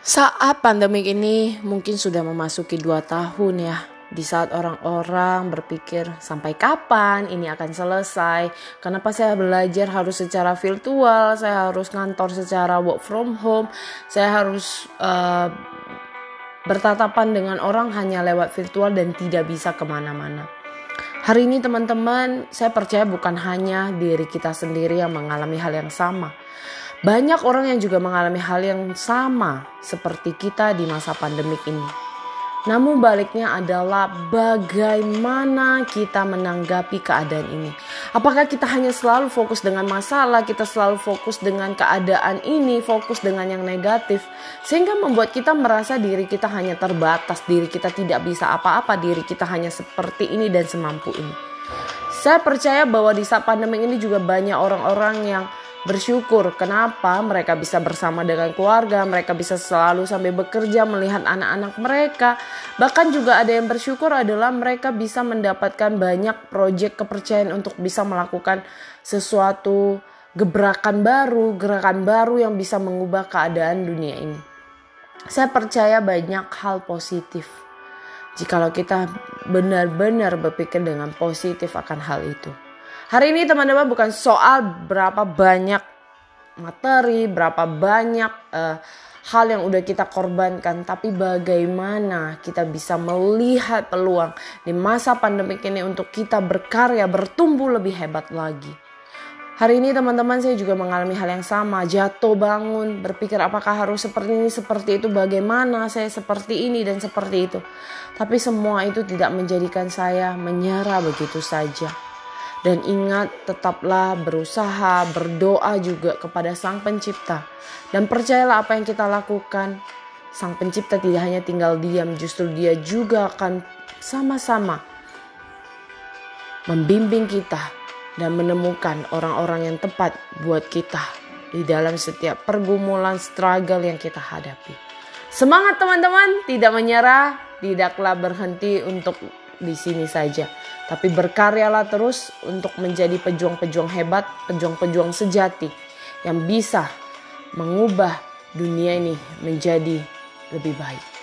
Saat pandemik ini mungkin sudah memasuki dua tahun ya. Di saat orang-orang berpikir sampai kapan ini akan selesai. Kenapa saya belajar harus secara virtual, saya harus ngantor secara work from home, saya harus uh, bertatapan dengan orang hanya lewat virtual dan tidak bisa ke mana-mana. Hari ini teman-teman, saya percaya bukan hanya diri kita sendiri yang mengalami hal yang sama. Banyak orang yang juga mengalami hal yang sama seperti kita di masa pandemik ini. Namun baliknya adalah bagaimana kita menanggapi keadaan ini. Apakah kita hanya selalu fokus dengan masalah, kita selalu fokus dengan keadaan ini, fokus dengan yang negatif, sehingga membuat kita merasa diri kita hanya terbatas, diri kita tidak bisa apa-apa, diri kita hanya seperti ini dan semampu ini. Saya percaya bahwa di saat pandemi ini juga banyak orang-orang yang bersyukur kenapa mereka bisa bersama dengan keluarga, mereka bisa selalu sampai bekerja melihat anak-anak mereka. Bahkan juga ada yang bersyukur adalah mereka bisa mendapatkan banyak proyek kepercayaan untuk bisa melakukan sesuatu gebrakan baru, gerakan baru yang bisa mengubah keadaan dunia ini. Saya percaya banyak hal positif. Jikalau kita benar-benar berpikir dengan positif akan hal itu. Hari ini teman-teman bukan soal berapa banyak materi, berapa banyak uh, hal yang udah kita korbankan, tapi bagaimana kita bisa melihat peluang di masa pandemi ini untuk kita berkarya, bertumbuh lebih hebat lagi. Hari ini teman-teman saya juga mengalami hal yang sama, jatuh bangun, berpikir apakah harus seperti ini, seperti itu, bagaimana saya seperti ini dan seperti itu. Tapi semua itu tidak menjadikan saya menyerah begitu saja dan ingat, tetaplah berusaha, berdoa juga kepada Sang Pencipta. Dan percayalah apa yang kita lakukan, Sang Pencipta tidak hanya tinggal diam, justru Dia juga akan sama-sama membimbing kita dan menemukan orang-orang yang tepat buat kita di dalam setiap pergumulan struggle yang kita hadapi. Semangat teman-teman, tidak menyerah, tidaklah berhenti untuk di sini saja. Tapi berkaryalah terus untuk menjadi pejuang-pejuang hebat, pejuang-pejuang sejati yang bisa mengubah dunia ini menjadi lebih baik.